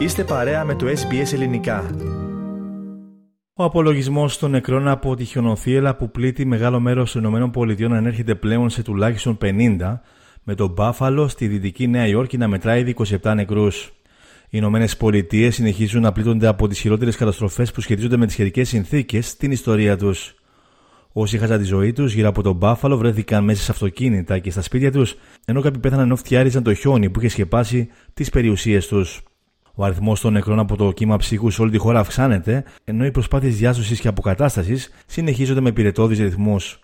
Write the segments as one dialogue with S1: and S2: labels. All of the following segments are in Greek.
S1: Είστε παρέα με το SBS Ελληνικά.
S2: Ο απολογισμός των νεκρών από τη χιονοθύελα που πλήττει μεγάλο μέρος των ΗΠΑ ανέρχεται πλέον σε τουλάχιστον 50, με τον Μπάφαλο στη δυτική Νέα Υόρκη να μετράει ήδη 27 νεκρούς. Οι Ηνωμένες Πολιτείες συνεχίζουν να πλήττονται από τις χειρότερες καταστροφές που σχετίζονται με τις σχετικές συνθήκες στην ιστορία τους. Όσοι είχαν τη ζωή τους γύρω από τον Μπάφαλο βρέθηκαν μέσα σε αυτοκίνητα και στα σπίτια τους, ενώ κάποιοι πέθαναν ενώ φτιάριζαν το χιόνι που είχε σκεπάσει τις περιουσίες τους. Ο αριθμός των νεκρών από το κύμα ψύχου σε όλη τη χώρα αυξάνεται, ενώ οι προσπάθειες διάσωσης και αποκατάστασης συνεχίζονται με πυρετόδει ρυθμούς.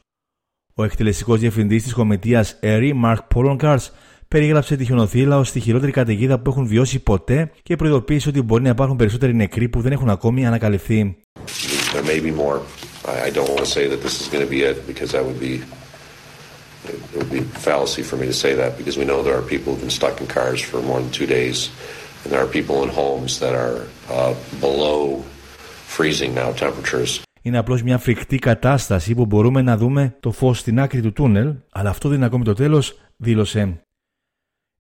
S2: Ο εκτελεστικός διευθυντής της κομιτεία ΕΡΗ, Mark Polonkars, περίγραψε τη χιονοθύλα ως τη χειρότερη καταιγίδα που έχουν βιώσει ποτέ και προειδοποίησε ότι μπορεί να υπάρχουν περισσότεροι νεκροί που δεν έχουν ακόμη ανακαλυφθεί. I don't want to say that this is going to be it because that would be it would be fallacy for me to say that because we know there are people who've been stuck in cars for more than two days and there are people in homes that are uh, below freezing now temperatures. Είναι απλώς μια φρικτή κατάσταση που μπορούμε να δούμε το φως στην άκρη του τούνελ, αλλά αυτό δεν είναι ακόμη το τέλος, δήλωσε.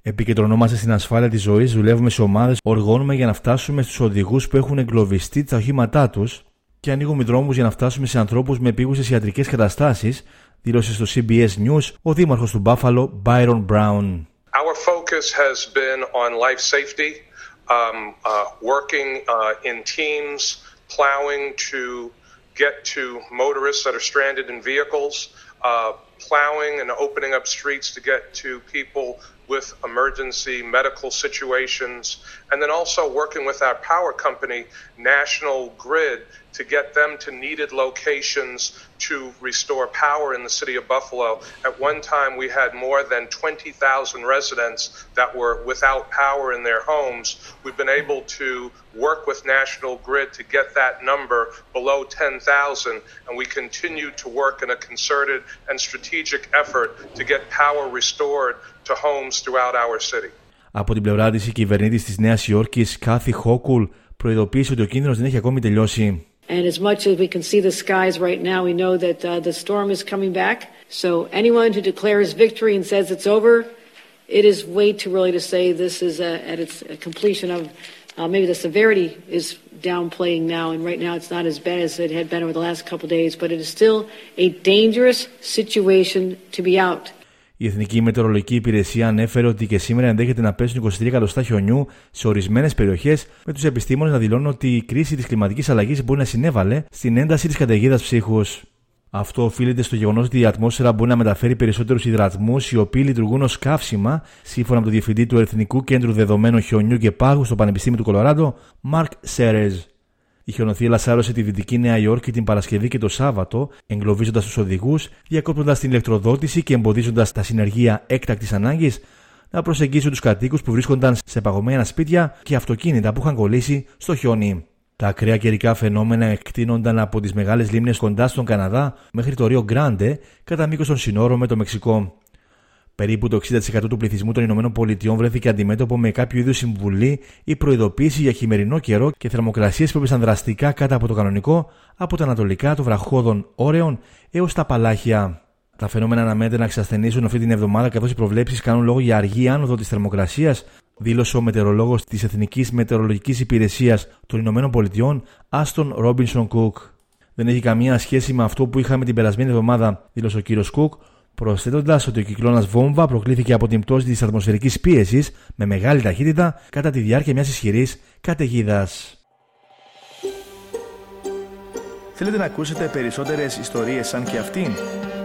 S2: Επικεντρωνόμαστε στην ασφάλεια της ζωής, δουλεύουμε σε ομάδες, οργώνουμε για να φτάσουμε στους οδηγούς που έχουν εγκλωβιστεί τα οχήματά τους και ανοίγουμε δρόμους για να φτάσουμε σε ανθρώπους με επίγουσες ιατρικές καταστάσεις, δήλωσε στο CBS News ο δήμαρχος του Buffalo, Byron Brown.
S3: Our focus has been on life safety, um, uh, working uh, in teams, plowing to get to motorists that are stranded in vehicles, uh, plowing and opening up streets to get to people with emergency medical situations, and then also working with our power company, National Grid, to get them to needed locations to restore power in the city of Buffalo. At one time, we had more than 20,000 residents that were without power in their homes. We've been able to work with National Grid to get that number below 10,000, and we continue to work in a concerted and strategic effort to get power restored to homes throughout our city.
S2: Από την πλευρά της, η κυβερνήτης της Νέας Υόρκης, Κάθι Χόκουλ, προειδοποίησε ότι ο κίνδυνος δεν έχει ακόμη τελειώσει.
S4: And as much as we can see the skies right now, we know that uh, the storm is coming back. So anyone who declares victory and says it's over, it is way too early to say this is uh, at its completion of uh, maybe the severity is downplaying now, and right now it's not as bad as it had been over the last couple of days, but it is still a dangerous situation to be out.
S2: Η Εθνική Μετεωρολογική Υπηρεσία ανέφερε ότι και σήμερα ενδέχεται να πέσουν 23 εκατοστά χιονιού σε ορισμένες περιοχές, με τους επιστήμονες να δηλώνουν ότι η κρίση της κλιματικής αλλαγής μπορεί να συνέβαλε στην ένταση της καταιγίδας ψύχους. Αυτό οφείλεται στο γεγονός ότι η ατμόσφαιρα μπορεί να μεταφέρει περισσότερους υδρατμούς, οι οποίοι λειτουργούν ως καύσιμα, σύμφωνα με τον διευθυντή του Εθνικού Κέντρου Δεδομένων Χιονιού και Πάγου στο Πανεπιστήμιο του Κολοράντο, Μαρκ Σέρεζ. Η χιονοθύλα σάρωσε τη δυτική Νέα Υόρκη την Παρασκευή και το Σάββατο, εγκλωβίζοντας τους οδηγούς, διακόπτοντας την ηλεκτροδότηση και εμποδίζοντας τα συνεργεία έκτακτης ανάγκης να προσεγγίσουν τους κατοίκους που βρίσκονταν σε παγωμένα σπίτια και αυτοκίνητα που είχαν κολλήσει στο χιόνι. Τα ακραία καιρικά φαινόμενα εκτείνονταν από τις μεγάλες λίμνες κοντά στον Καναδά μέχρι το Ρίο Γκράντε κατά μήκος των συνόρων με το Μεξικό. Περίπου το 60% του πληθυσμού των Ηνωμένων Πολιτειών βρέθηκε αντιμέτωπο με κάποιο είδους συμβουλή ή προειδοποίηση για χειμερινό καιρό και θερμοκρασίες που έπεσαν δραστικά κάτω από το κανονικό από τα ανατολικά των βραχώδων όρεων έως τα παλάχια. Τα φαινόμενα αναμένεται να εξασθενήσουν αυτή την εβδομάδα καθώς οι προβλέψεις κάνουν λόγο για αργή άνοδο της θερμοκρασίας, δήλωσε ο μετεωρολόγος της Εθνικής Μετεωρολογικής Υπηρεσίας των Ηνωμένων Πολιτειών, Άστον Ρόμπινσον Κουκ. Δεν έχει καμία σχέση με αυτό που είχαμε την περασμένη εβδομάδα, δήλωσε ο κύριος Κουκ, προσθέτοντας ότι ο κυκλώνας βόμβα προκλήθηκε από την πτώση της ατμοσφαιρικής πίεσης με μεγάλη ταχύτητα κατά τη διάρκεια μιας ισχυρής καταιγίδας.
S1: Θέλετε να ακούσετε περισσότερες ιστορίες σαν και αυτήν;